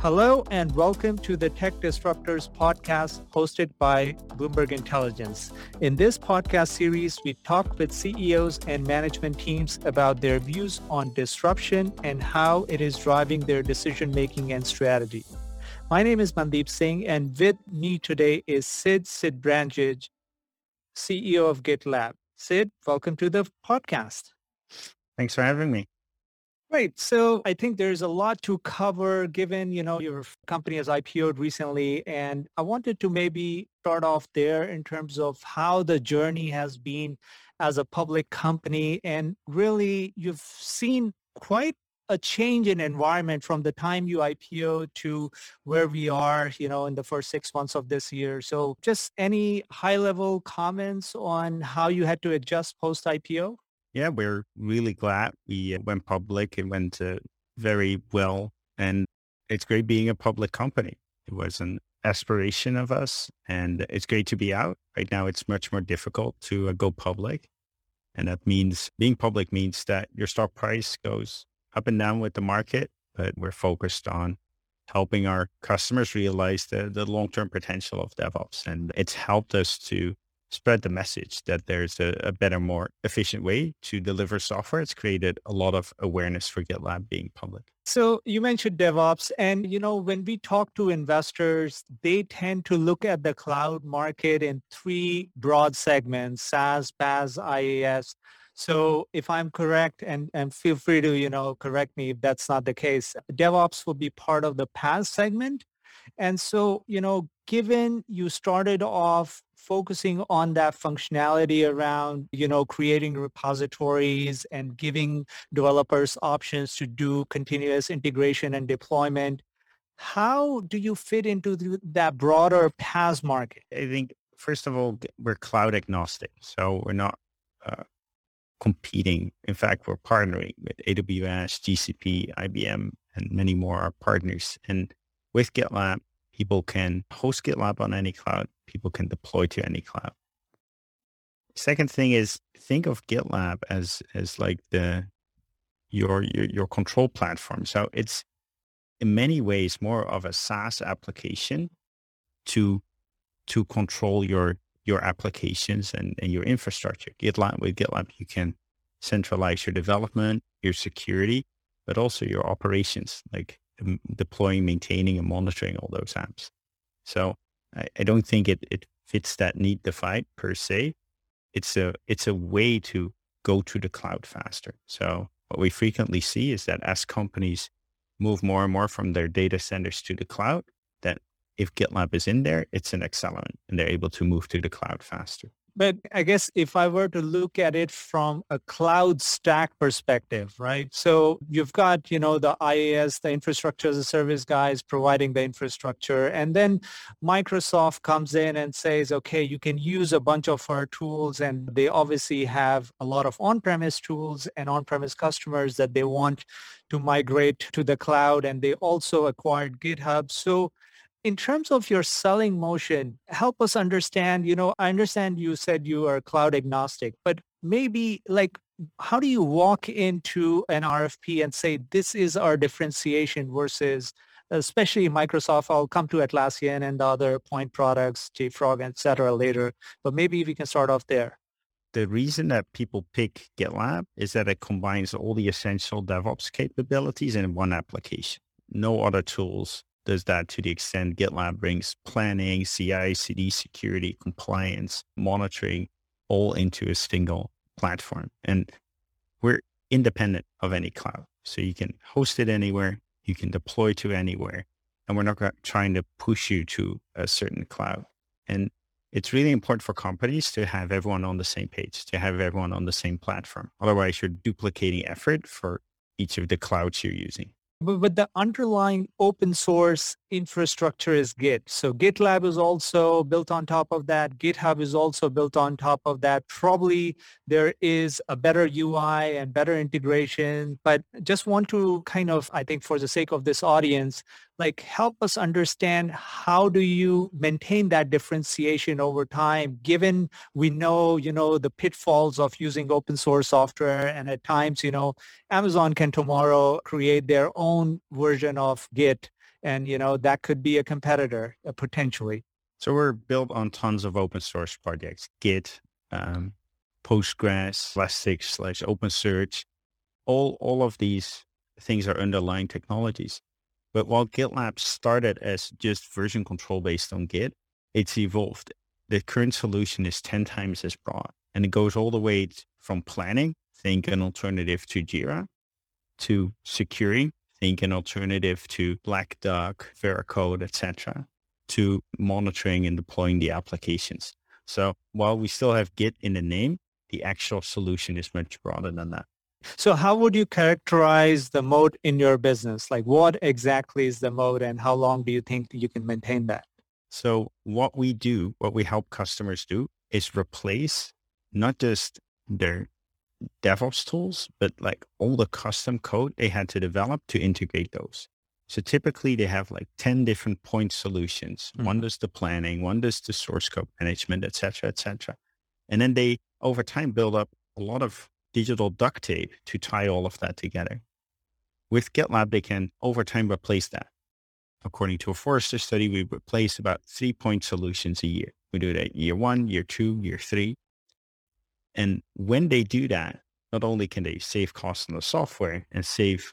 Hello and welcome to the Tech Disruptors podcast hosted by Bloomberg Intelligence. In this podcast series, we talk with CEOs and management teams about their views on disruption and how it is driving their decision making and strategy. My name is Mandeep Singh and with me today is Sid Sijbrandij, CEO of GitLab. Sid, welcome to the podcast. Thanks for having me. Right. So I think there's a lot to cover given, you know, your company has IPO'd recently. And I wanted to maybe start off there in terms of how the journey has been as a public company. And really, you've seen quite a change in environment from the time you IPO to where we are, you know, in the first six months of this year. So just any high level comments on how you had to adjust post IPO? Yeah, we're really glad we uh, went public. It went uh, very well. And it's great being a public company. It was an aspiration of us and it's great to be out. Right now, it's much more difficult to uh, go public. And that means being public means that your stock price goes up and down with the market, but we're focused on helping our customers realize the, the long-term potential of DevOps. And it's helped us to spread the message that there's a, a, better, more efficient way to deliver software. It's created a lot of awareness for GitLab being public. So you mentioned DevOps and, you know, when we talk to investors, they tend to look at the cloud market in three broad segments, SaaS, PaaS, IaaS. So if I'm correct, and, and feel free to, you know, correct me if that's not the case, DevOps will be part of the PaaS segment. And so, you know, given you started off focusing on that functionality around, you know, creating repositories and giving developers options to do continuous integration and deployment. How do you fit into the, that broader PaaS market? I think, first of all, we're cloud agnostic. So we're not uh, competing. In fact, we're partnering with AWS, GCP, IBM, and many more partners. And with GitLab, people can host GitLab on any cloud people can deploy to any cloud. Second thing is think of GitLab as as like the your your, your control platform. So it's in many ways more of a SaaS application to to control your your applications and, and your infrastructure. GitLab with GitLab you can centralize your development, your security, but also your operations, like deploying, maintaining, and monitoring all those apps. So I, I don't think it, it fits that need divide per se. It's a it's a way to go to the cloud faster. So what we frequently see is that as companies move more and more from their data centers to the cloud, that if GitLab is in there, it's an accelerant and they're able to move to the cloud faster. But I guess if I were to look at it from a cloud stack perspective, right? So you've got, you know, the IaaS, the infrastructure as a service guys providing the infrastructure. And then Microsoft comes in and says, okay, you can use a bunch of our tools. And they obviously have a lot of on-premise tools and on-premise customers that they want to migrate to the cloud. And they also acquired GitHub. So in terms of your selling motion, help us understand, you know, I understand you said you are cloud agnostic, but maybe like how do you walk into an RFP and say this is our differentiation versus especially Microsoft, I'll come to Atlassian and the other point products, JFrog, et cetera later, but maybe we can start off there. The reason that people pick GitLab is that it combines all the essential DevOps capabilities in one application. No other tools does that to the extent GitLab brings planning, CI, CD security, compliance, monitoring all into a single platform. And we're independent of any cloud. So you can host it anywhere, you can deploy to anywhere, and we're not trying to push you to a certain cloud. And it's really important for companies to have everyone on the same page, to have everyone on the same platform. Otherwise, you're duplicating effort for each of the clouds you're using. But, but the underlying open source infrastructure is Git. So GitLab is also built on top of that. GitHub is also built on top of that. Probably there is a better UI and better integration, but just want to kind of, I think for the sake of this audience, like help us understand how do you maintain that differentiation over time given we know you know the pitfalls of using open source software and at times you know amazon can tomorrow create their own version of git And, you know, that could be a competitor uh, potentially. So we're built on tons of open source projects, Git, um, Postgres, Elastic slash OpenSearch. All, all of these things are underlying technologies. But while GitLab started as just version control based on Git, it's evolved. The current solution is 10 times as broad and it goes all the way from planning, think an alternative to Jira, to securing, think an alternative to Black Duck, Veracode, etc to monitoring and deploying the applications. So while we still have Git in the name, the actual solution is much broader than that. So how would you characterize the mode in your business? Like what exactly is the mode and how long do you think you can maintain that? So what we do, what we help customers do is replace not just their DevOps tools, but like all the custom code they had to develop to integrate those. So typically they have like 10 different point solutions. Mm-hmm. One does the planning, one does the source code management, et cetera, et cetera. And then they over time build up a lot of digital duct tape to tie all of that together. With GitLab, they can over time replace that. According to a Forrester study, we replace about three point solutions a year. We do that year one, year two, year three. And when they do that, not only can they save costs on the software and save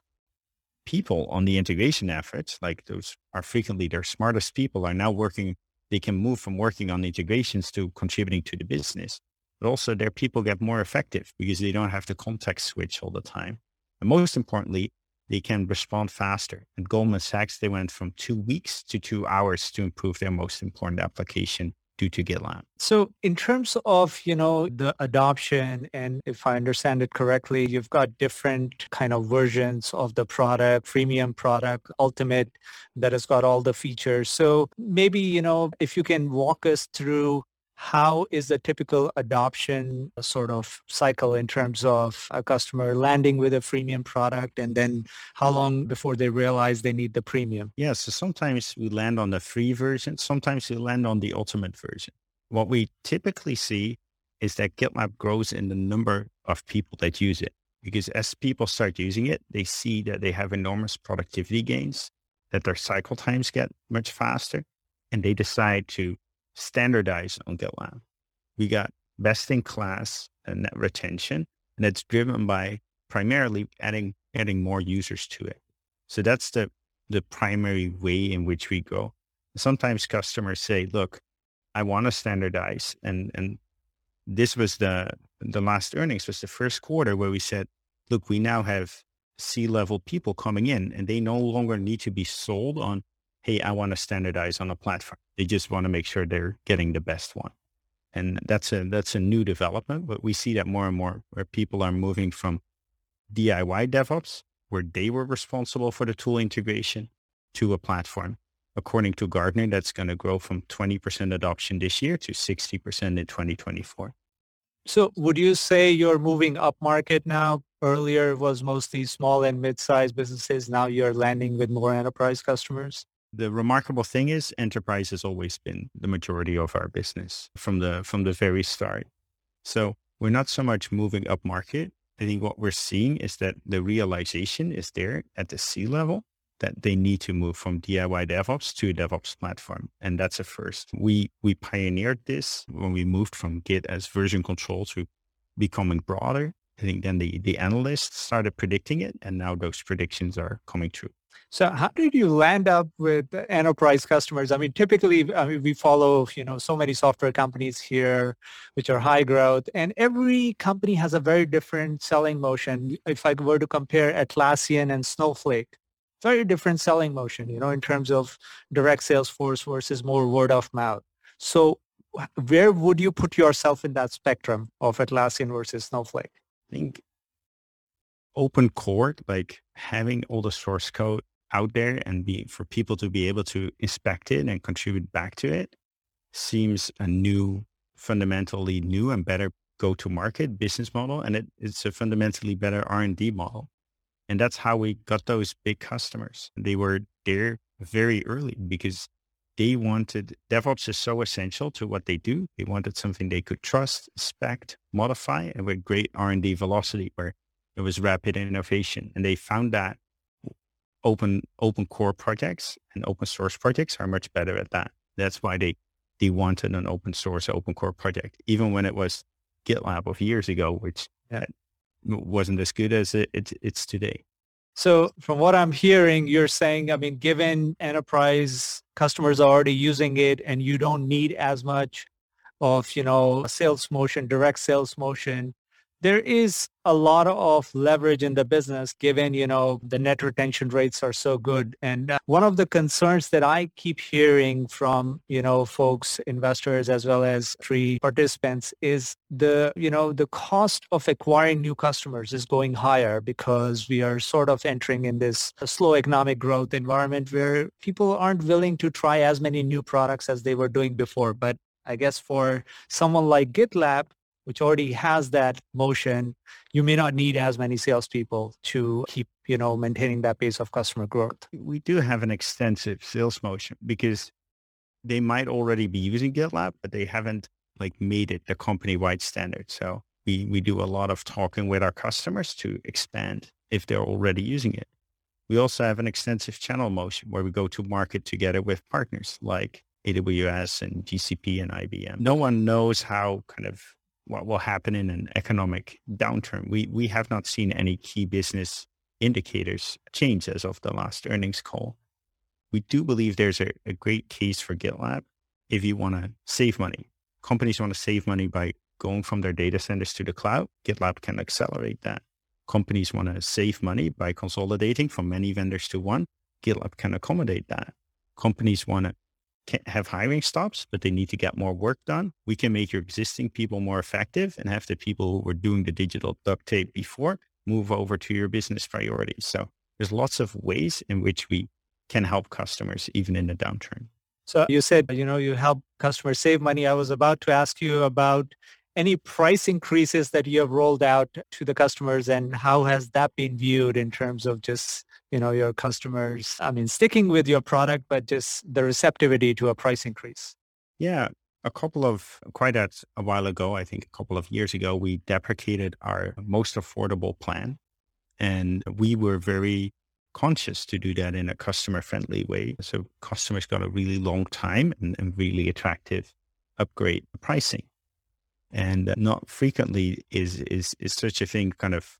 people on the integration efforts, like those are frequently their smartest people are now working, they can move from working on integrations to contributing to the business. But also their people get more effective because they don't have to context switch all the time. And most importantly, they can respond faster. At Goldman Sachs, they went from two weeks to two hours to improve their most important application due to GitLab. So in terms of, you know, the adoption and if I understand it correctly, you've got different kind of versions of the product, premium product, ultimate that has got all the features. So maybe, you know, if you can walk us through how is the typical adoption uh, sort of cycle in terms of a customer landing with a freemium product and then how long before they realize they need the premium? Yeah, so sometimes we land on the free version, sometimes we land on the ultimate version. What we typically see is that GitLab grows in the number of people that use it because as people start using it, they see that they have enormous productivity gains, that their cycle times get much faster, and they decide to standardized on GitLab. We got best in class uh, net retention, and it's driven by primarily adding adding more users to it. So that's the the primary way in which we go. Sometimes customers say, "Look, I want to standardize," and and this was the the last earnings was the first quarter where we said, "Look, we now have C-level people coming in, and they no longer need to be sold on hey, I want to standardize on a platform. They just want to make sure they're getting the best one. And that's a that's a new development, but we see that more and more where people are moving from DIY DevOps, where they were responsible for the tool integration, to a platform. According to Gartner, that's going to grow from 20% adoption this year to 60% in 2024. So would you say you're moving up market now? Earlier was mostly small and mid-sized businesses. Now you're landing with more enterprise customers? The remarkable thing is enterprise has always been the majority of our business from the from the very start. So we're not so much moving up market. I think what we're seeing is that the realization is there at the C level that they need to move from DIY DevOps to a DevOps platform. And that's a first. We we pioneered this when we moved from Git as version control to becoming broader. I think then the, the analysts started predicting it and now those predictions are coming true. So how did you land up with enterprise customers? I mean, typically I mean, we follow, you know, so many software companies here, which are high growth and every company has a very different selling motion. If I were to compare Atlassian and Snowflake, very different selling motion, you know, in terms of direct sales force versus more word of mouth. So where would you put yourself in that spectrum of Atlassian versus Snowflake? Think open core, like having all the source code out there and be for people to be able to inspect it and contribute back to it seems a new, fundamentally new and better go-to-market business model, and it, it's a fundamentally better R and D model. And that's how we got those big customers. They were there very early because they wanted DevOps is so essential to what they do. They wanted something they could trust, inspect, modify, and with great R and D velocity, where it was rapid innovation. And they found that open open core projects and open source projects are much better at that. That's why they they wanted an open source open core project, even when it was GitLab of years ago, which uh, wasn't as good as it, it, it's today. So from what I'm hearing, you're saying, I mean, given enterprise customers are already using it and you don't need as much of, you know, sales motion, direct sales motion, there is a lot of leverage in the business given, you know, the net retention rates are so good. And uh, one of the concerns that I keep hearing from, you know, folks, investors, as well as free participants is the, you know, the cost of acquiring new customers is going higher because we are sort of entering in this slow economic growth environment where people aren't willing to try as many new products as they were doing before. But I guess for someone like GitLab, which already has that motion, you may not need as many salespeople to keep, you know, maintaining that pace of customer growth. We do have an extensive sales motion because they might already be using GitLab, but they haven't like made it the company-wide standard. So we, we do a lot of talking with our customers to expand if they're already using it. We also have an extensive channel motion where we go to market together with partners like AWS and GCP and IBM. No one knows how kind of what will happen in an economic downturn. We, we have not seen any key business indicators change as of the last earnings call. We do believe there's a, a great case for GitLab if you want to save money. Companies want to save money by going from their data centers to the cloud. GitLab can accelerate that. Companies want to save money by consolidating from many vendors to one. GitLab can accommodate that. Companies want to have hiring stops, but they need to get more work done. We can make your existing people more effective and have the people who were doing the digital duct tape before move over to your business priorities. So there's lots of ways in which we can help customers even in a downturn. So you said, you know, you help customers save money. I was about to ask you about any price increases that you have rolled out to the customers and how has that been viewed in terms of just you know, your customers, I mean, sticking with your product, but just the receptivity to a price increase? Yeah, a couple of quite a, a while ago, I think a couple of years ago, we deprecated our most affordable plan. And we were very conscious to do that in a customer friendly way. So customers got a really long time and, and really attractive upgrade pricing. And uh, not frequently is, is, is such a thing kind of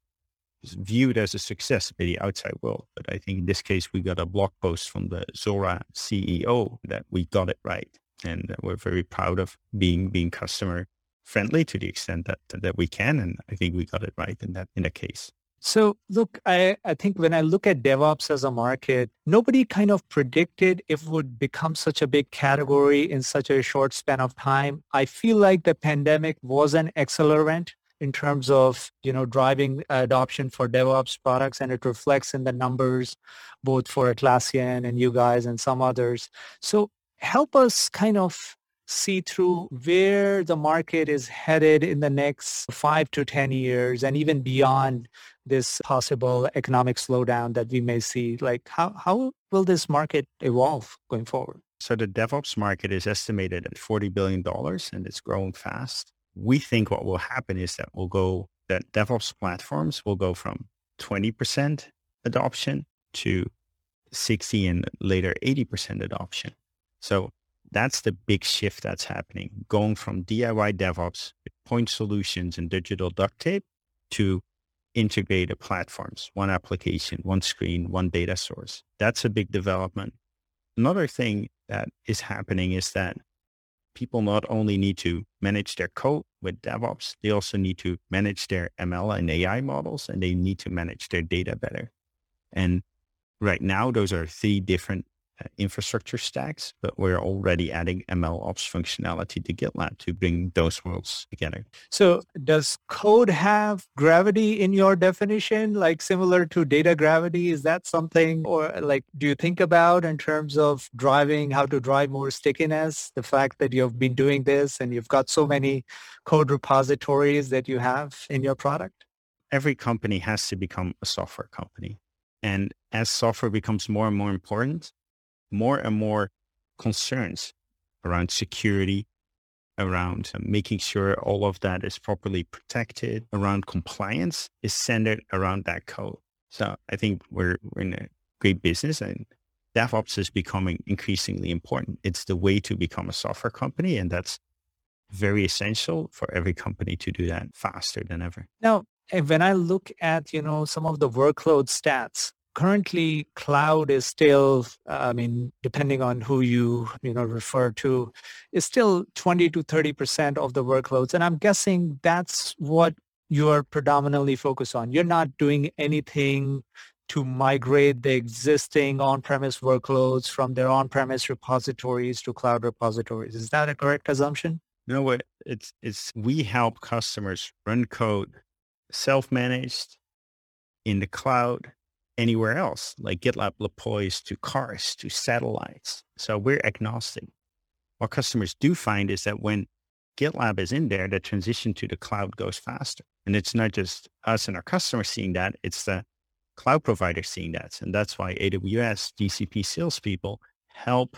viewed as a success by the outside world. But I think in this case, we got a blog post from the Zuora CEO that we got it right. And we're very proud of being, being customer friendly to the extent that, that we can. And I think we got it right in that, in that case. So look, I, I think when I look at DevOps as a market, nobody kind of predicted it would become such a big category in such a short span of time. I feel like the pandemic was an accelerant in terms of you know driving adoption for DevOps products, and it reflects in the numbers both for Atlassian and you guys and some others. So help us kind of see through where the market is headed in the next five to 10 years and even beyond this possible economic slowdown that we may see. Like how, how will this market evolve going forward? So the DevOps market is estimated at $40 billion and it's growing fast we think what will happen is that we'll go, that DevOps platforms will go from 20% adoption to 60 and later 80% adoption. So that's the big shift that's happening, going from DIY DevOps point solutions and digital duct tape to integrated platforms, one application, one screen, one data source. That's a big development. Another thing that is happening is that people not only need to manage their code with DevOps, they also need to manage their ML and AI models and they need to manage their data better. And right now, those are three different Uh, infrastructure stacks, but we're already adding ML ops functionality to GitLab to bring those worlds together. So does code have gravity in your definition, like similar to data gravity? Is that something or like do you think about in terms of driving, how to drive more stickiness? The fact that you've been doing this and you've got so many code repositories that you have in your product? Every company has to become a software company. And as software becomes more and more important, more and more concerns around security, around uh, making sure all of that is properly protected, around compliance is centered around that code. So I think we're, we're in a great business and DevOps is becoming increasingly important. It's the way to become a software company. And that's very essential for every company to do that faster than ever. Now, when I look at, you know, some of the workload stats, currently cloud is still, I mean, depending on who you, you know, refer to, is still 20 to 30% of the workloads. And I'm guessing that's what you're predominantly focused on. You're not doing anything to migrate the existing on-premise workloads from their on-premise repositories to cloud repositories. Is that a correct assumption? no what? It's it's we help customers run code self-managed in the cloud anywhere else, like GitLab deploys to cars, to satellites. So we're agnostic. What customers do find is that when GitLab is in there, the transition to the cloud goes faster. And it's not just us and our customers seeing that, it's the cloud providers seeing that. And that's why AWS, GCP salespeople help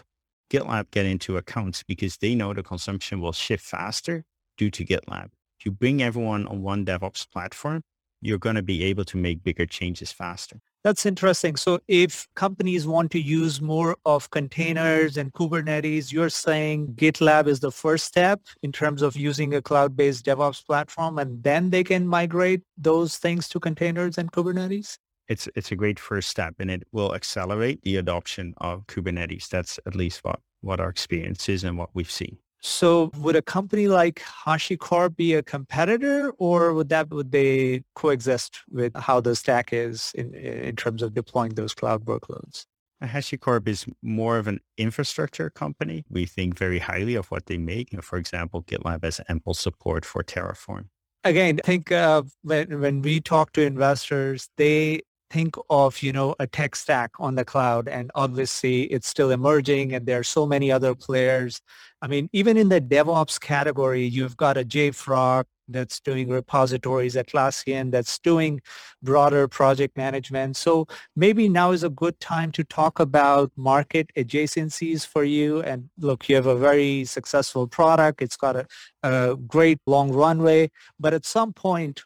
GitLab get into accounts because they know the consumption will shift faster due to GitLab. If you bring everyone on one DevOps platform, you're going to be able to make bigger changes faster. That's interesting. So if companies want to use more of containers and Kubernetes, you're saying GitLab is the first step in terms of using a cloud-based DevOps platform, and then they can migrate those things to containers and Kubernetes? It's, it's a great first step and it will accelerate the adoption of Kubernetes. That's at least what, what our experience is and what we've seen. So would a company like HashiCorp be a competitor or would that would they coexist with how the stack is in, in terms of deploying those cloud workloads? HashiCorp is more of an infrastructure company. We think very highly of what they make. You know, for example, GitLab has ample support for Terraform. Again, I think uh, when, when we talk to investors, they think of, you know, a tech stack on the cloud and obviously it's still emerging and there are so many other players. I mean, even in the DevOps category, you've got a JFrog that's doing repositories, Atlassian that's doing broader project management. So maybe now is a good time to talk about market adjacencies for you. And look, you have a very successful product. It's got a, a great long runway, but at some point,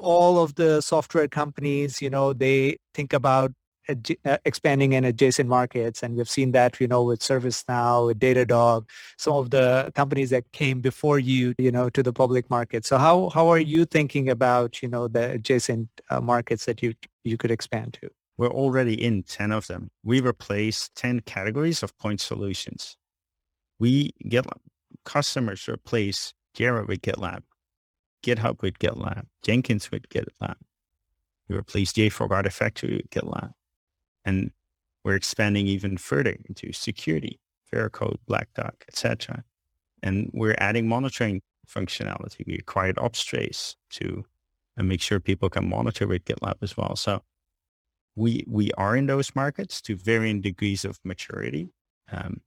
all of the software companies, you know, they think about ad- uh, expanding in adjacent markets. And we've seen that, you know, with ServiceNow, with Datadog, some of the companies that came before you, you know, to the public market. So how, how are you thinking about, you know, the adjacent uh, markets that you, you could expand to? We're already in 10 of them. We replace 10 categories of point solutions. We get customers replace Jira with GitLab. GitHub with GitLab, Jenkins with GitLab. We replaced JFrog Artifactory with GitLab. And we're expanding even further into security, Veracode, Black Duck, etc. And we're adding monitoring functionality. We acquired Opstrace to uh, make sure people can monitor with GitLab as well. So we we are in those markets to varying degrees of maturity, um,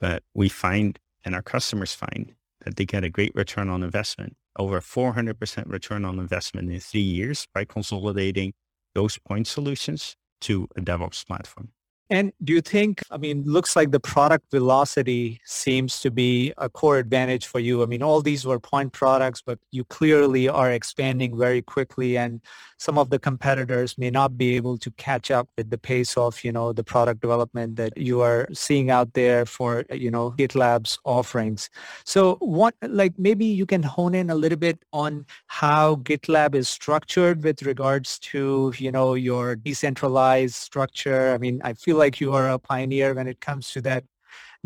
but we find and our customers find that they get a great return on investment over 400% return on investment in three years by consolidating those point solutions to a DevOps platform. And do you think, I mean, looks like the product velocity seems to be a core advantage for you. I mean, all these were point products, but you clearly are expanding very quickly and some of the competitors may not be able to catch up with the pace of, you know, the product development that you are seeing out there for, you know, GitLab's offerings. So what, like maybe you can hone in a little bit on how GitLab is structured with regards to, you know, your decentralized structure. I mean, I feel like you are a pioneer when it comes to that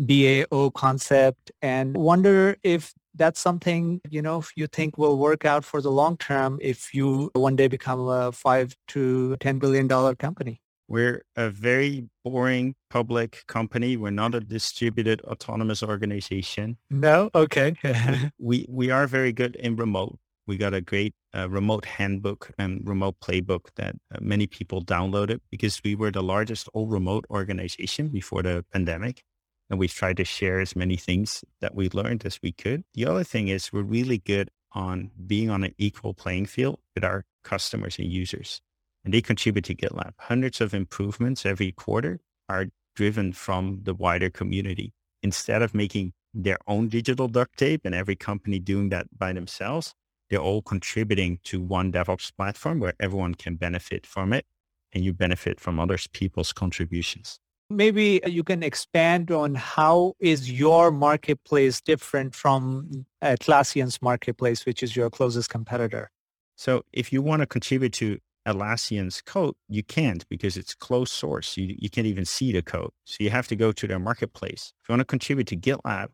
DAO concept and wonder if that's something, you know, if you think will work out for the long term if you one day become a five to $10 billion company. We're a very boring public company. We're not a distributed autonomous organization. No? Okay. we, we are very good in remote. We got a great uh, remote handbook and remote playbook that uh, many people downloaded because we were the largest all remote organization before the pandemic and we've tried to share as many things that we learned as we could. The other thing is we're really good on being on an equal playing field with our customers and users. And they contribute to GitLab. Hundreds of improvements every quarter are driven from the wider community. Instead of making their own digital duct tape and every company doing that by themselves, they're all contributing to one DevOps platform where everyone can benefit from it and you benefit from other people's contributions. Maybe you can expand on how is your marketplace different from uh, Atlassian's marketplace, which is your closest competitor? So if you want to contribute to Atlassian's code, you can't because it's closed source. You, you can't even see the code. So you have to go to their marketplace. If you want to contribute to GitLab,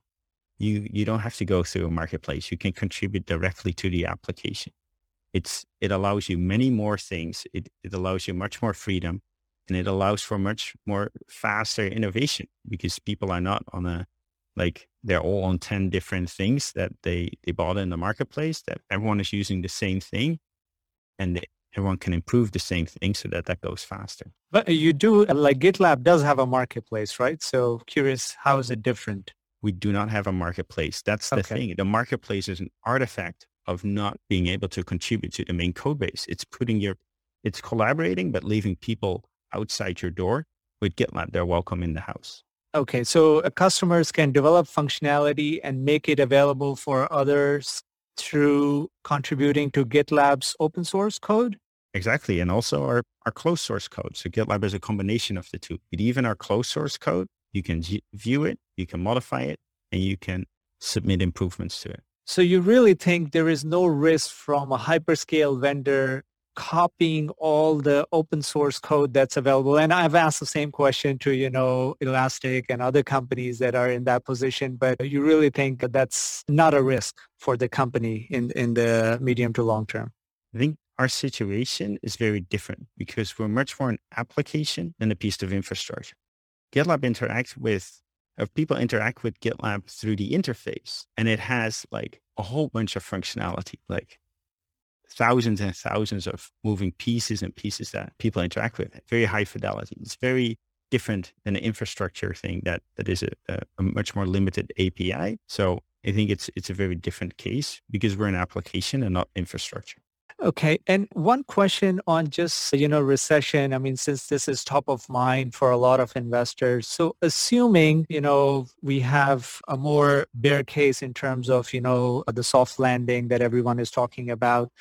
you, you don't have to go through a marketplace. You can contribute directly to the application. It's, it allows you many more things. It, it allows you much more freedom and it allows for much more faster innovation because people are not on a, like they're all on 10 different things that they, they bought in the marketplace that everyone is using the same thing and they, everyone can improve the same thing so that that goes faster. But you do, like GitLab does have a marketplace, right? So curious, how is it different? We do not have a marketplace. That's the okay. thing. The marketplace is an artifact of not being able to contribute to the main code base. It's putting your, it's collaborating, but leaving people outside your door. With GitLab, they're welcome in the house. Okay, so uh, customers can develop functionality and make it available for others through contributing to GitLab's open source code? Exactly. And also our, our closed source code. So GitLab is a combination of the two. But even our closed source code, you can view it, you can modify it, and you can submit improvements to it. So you really think there is no risk from a hyperscale vendor copying all the open source code that's available? And I've asked the same question to, you know, Elastic and other companies that are in that position, but you really think that that's not a risk for the company in, in the medium to long term? I think our situation is very different because we're much more an application than a piece of infrastructure. GitLab interacts with or people interact with GitLab through the interface and it has like a whole bunch of functionality, like thousands and thousands of moving pieces and pieces that people interact with. Very high fidelity. It's very different than an infrastructure thing that that is a, a, much more limited API. So I think it's it's a very different case because we're an application and not infrastructure. Okay. And one question on just, you know, recession. I mean, since this is top of mind for a lot of investors. So assuming, you know, we have a more bear case in terms of, you know, the soft landing that everyone is talking about,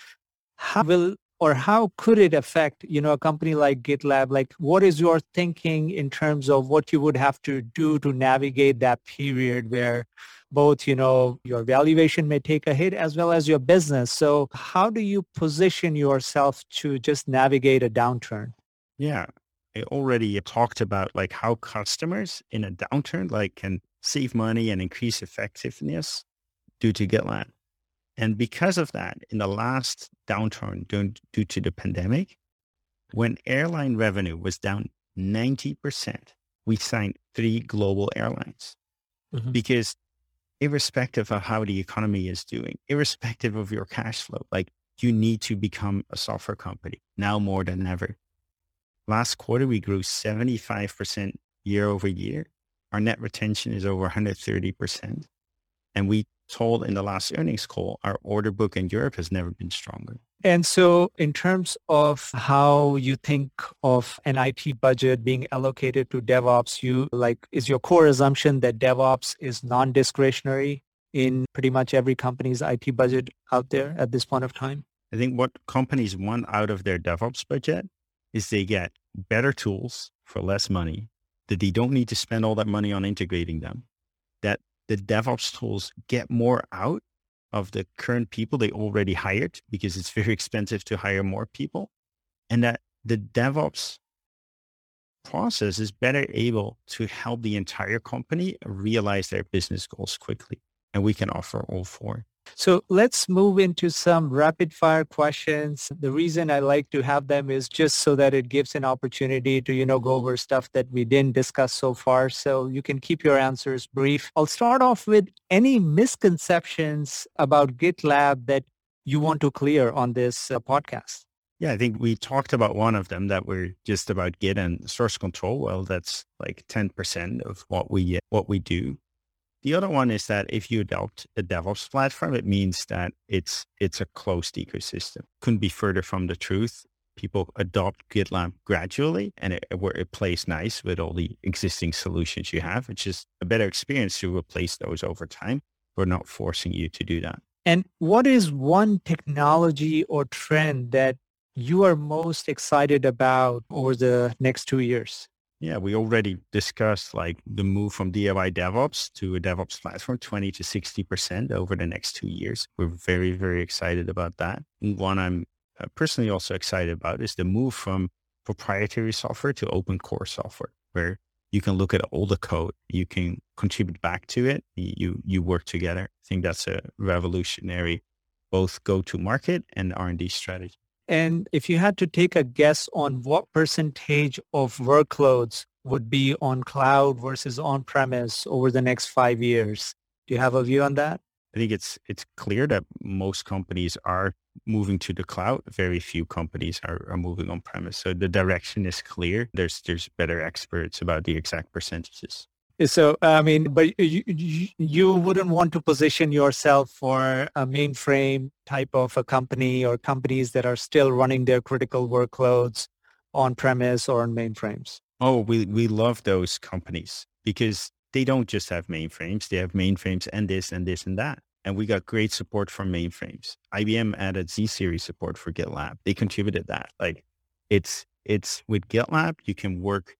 how will or how could it affect, you know, a company like GitLab? Like what is your thinking in terms of what you would have to do to navigate that period where both, you know, your valuation may take a hit as well as your business. So how do you position yourself to just navigate a downturn? Yeah. I already talked about like how customers in a downturn like can save money and increase effectiveness due to GitLab. And because of that, in the last downturn due, due to the pandemic, when airline revenue was down 90%, we signed three global airlines mm-hmm. because irrespective of how the economy is doing, irrespective of your cash flow, like you need to become a software company now more than ever. Last quarter, we grew 75% year over year. Our net retention is over 130%. And we told in the last earnings call, our order book in Europe has never been stronger. And so in terms of how you think of an IT budget being allocated to DevOps, you like, is your core assumption that DevOps is non-discretionary in pretty much every company's IT budget out there at this point of time? I think what companies want out of their DevOps budget is they get better tools for less money, that they don't need to spend all that money on integrating them, that the DevOps tools get more out of the current people they already hired because it's very expensive to hire more people. And that the DevOps process is better able to help the entire company realize their business goals quickly. And we can offer all four. So let's move into some rapid fire questions. The reason I like to have them is just so that it gives an opportunity to, you know, go over stuff that we didn't discuss so far. So you can keep your answers brief. I'll start off with any misconceptions about GitLab that you want to clear on this uh, podcast. Yeah, I think we talked about one of them that we're just about Git and source control. Well, that's like 10% of what we what we do. The other one is that if you adopt a DevOps platform, it means that it's it's a closed ecosystem. Couldn't be further from the truth. People adopt GitLab gradually, and it, where it plays nice with all the existing solutions you have. It's just a better experience to replace those over time. We're not forcing you to do that. And what is one technology or trend that you are most excited about over the next two years? Yeah, we already discussed like the move from DIY DevOps to a DevOps platform, 20 to 60% over the next two years. We're very, very excited about that. one I'm uh, personally also excited about is the move from proprietary software to open core software, where you can look at all the code, you can contribute back to it, you, you work together. I think that's a revolutionary both go to market and R&D strategy. And if you had to take a guess on what percentage of workloads would be on cloud versus on-premise over the next five years, do you have a view on that? I think it's it's clear that most companies are moving to the cloud. Very few companies are, are moving on premise. So the direction is clear. There's there's better experts about the exact percentages. So, I mean, but you, you, wouldn't want to position yourself for a mainframe type of a company or companies that are still running their critical workloads on premise or on mainframes. Oh, we, we love those companies because they don't just have mainframes. They have mainframes and this and this and that. And we got great support from mainframes. IBM added Z series support for GitLab. They contributed that. Like it's, it's with GitLab, you can work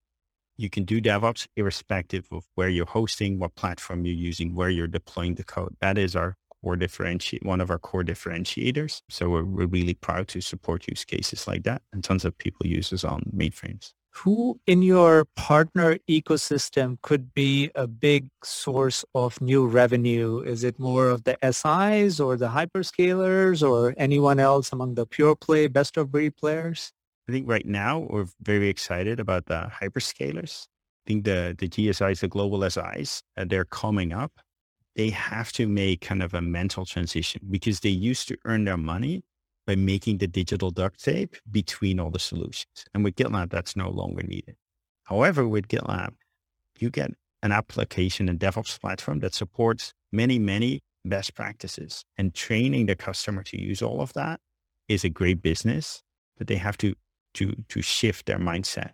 you can do DevOps irrespective of where you're hosting, what platform you're using, where you're deploying the code. That is our core differentiate, one of our core differentiators. So we're, we're really proud to support use cases like that. And tons of people use us on mainframes. Who in your partner ecosystem could be a big source of new revenue? Is it more of the SIs or the hyperscalers or anyone else among the pure play best of breed players? I think right now we're very excited about the hyperscalers. I think the, the GSIs, the global SIs, uh, they're coming up. They have to make kind of a mental transition because they used to earn their money by making the digital duct tape between all the solutions. And with GitLab, that's no longer needed. However, with GitLab, you get an application and DevOps platform that supports many, many best practices and training the customer to use all of that is a great business, but they have to to to shift their mindset,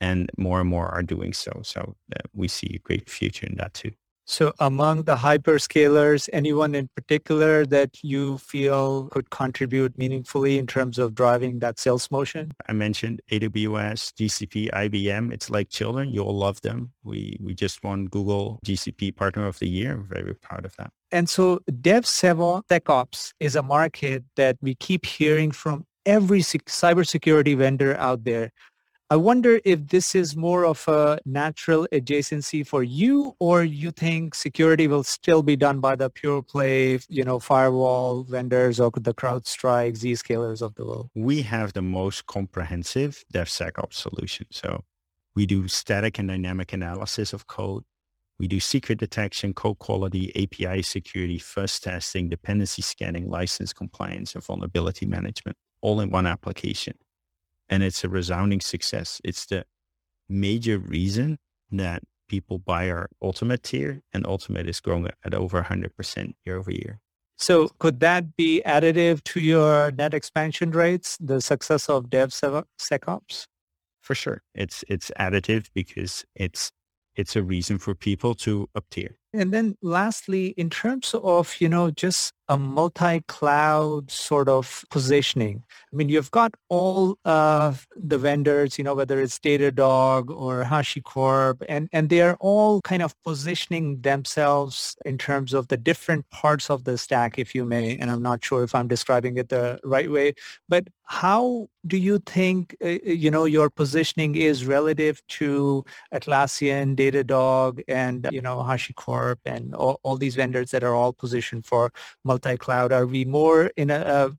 and more and more are doing so. So uh, we see a great future in that too. So among the hyperscalers, anyone in particular that you feel could contribute meaningfully in terms of driving that sales motion? I mentioned AWS, GCP, IBM. It's like children. You'll love them. We, we just won Google GCP Partner of the Year. I'm very proud of that. And so DevSecOps is a market that we keep hearing from every cybersecurity vendor out there. I wonder if this is more of a natural adjacency for you or you think security will still be done by the pure play, you know, firewall vendors or the CrowdStrike, Zscalers of the world? We have the most comprehensive DevSecOps solution. So we do static and dynamic analysis of code. We do secret detection, code quality, API security, fuzz testing, dependency scanning, license compliance, and vulnerability management all in one application. And it's a resounding success. It's the major reason that people buy our ultimate tier and ultimate is growing at over 100% year over year. So could that be additive to your net expansion rates, the success of DevSecOps? For sure. It's, it's additive because it's, it's a reason for people to up tier. And then lastly, in terms of, you know, just a multi-cloud sort of positioning. I mean, you've got all uh, the vendors, you know, whether it's Datadog or HashiCorp, and, and they're all kind of positioning themselves in terms of the different parts of the stack, if you may. And I'm not sure if I'm describing it the right way, but how do you think, uh, you know, your positioning is relative to Atlassian, Datadog, and, you know, HashiCorp and all, all these vendors that are all positioned for multi multi-cloud? Are we more in a, a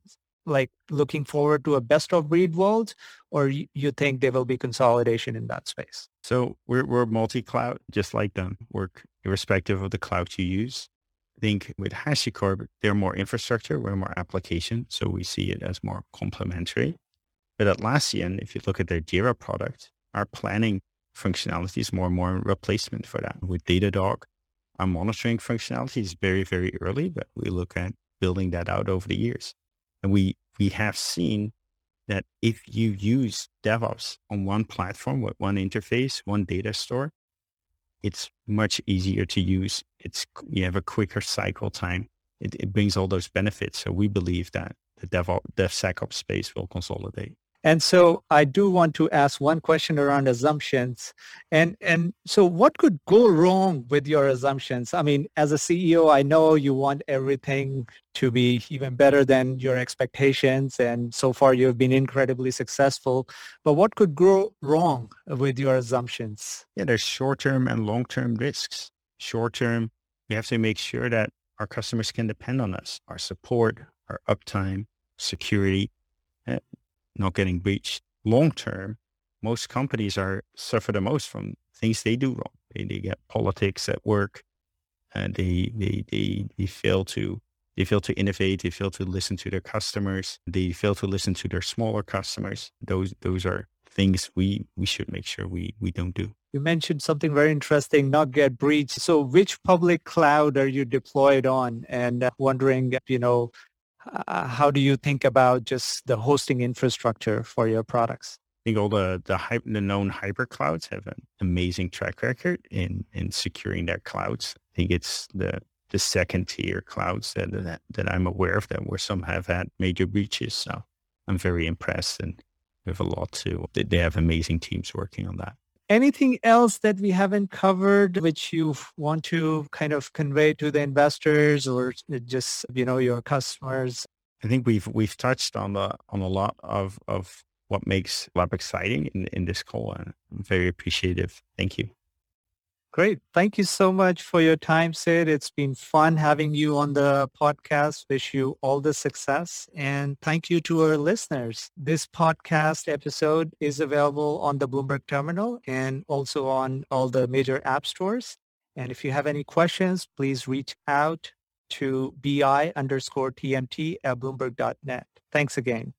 like looking forward to a best of breed world or you think there will be consolidation in that space? So we're, we're multi-cloud, just like them, work irrespective of the cloud you use. I think with HashiCorp, they're more infrastructure, we're more application. So we see it as more complementary. But Atlassian, if you look at their Jira product, our planning functionality is more and more replacement for that. With Datadog, our monitoring functionality is very, very early, but we look at building that out over the years. And we, we have seen that if you use DevOps on one platform with one interface, one data store, it's much easier to use. It's, you have a quicker cycle time. It, it brings all those benefits. So we believe that the DevOps, DevSecOps space will consolidate. And so I do want to ask one question around assumptions. And and so what could go wrong with your assumptions? I mean, as a CEO, I know you want everything to be even better than your expectations. And so far you've been incredibly successful. But what could go wrong with your assumptions? Yeah, there's short-term and long-term risks. Short-term, we have to make sure that our customers can depend on us, our support, our uptime, security. Not getting breached. Long term, most companies are suffer the most from things they do wrong. They, they get politics at work, and they, they they they fail to they fail to innovate. They fail to listen to their customers. They fail to listen to their smaller customers. Those those are things we we should make sure we we don't do. You mentioned something very interesting, not get breached. So which public cloud are you deployed on? And uh, wondering, you know, Uh, how do you think about just the hosting infrastructure for your products? I think all the the, the known hyper clouds have an amazing track record in in securing their clouds. I think it's the the second tier clouds that, that that I'm aware of that where some have had major breaches. So I'm very impressed and we have a lot to. They have amazing teams working on that. Anything else that we haven't covered, which you want to kind of convey to the investors or uh, just, you know, your customers? I think we've we've touched on the on a lot of of what makes Lab exciting in, in this call. And I'm very appreciative. Thank you. Great. Thank you so much for your time, Sid. It's been fun having you on the podcast. Wish you all the success. And thank you to our listeners. This podcast episode is available on the Bloomberg Terminal and also on all the major app stores. And if you have any questions, please reach out to bi underscore tmt at bloomberg.net. Thanks again.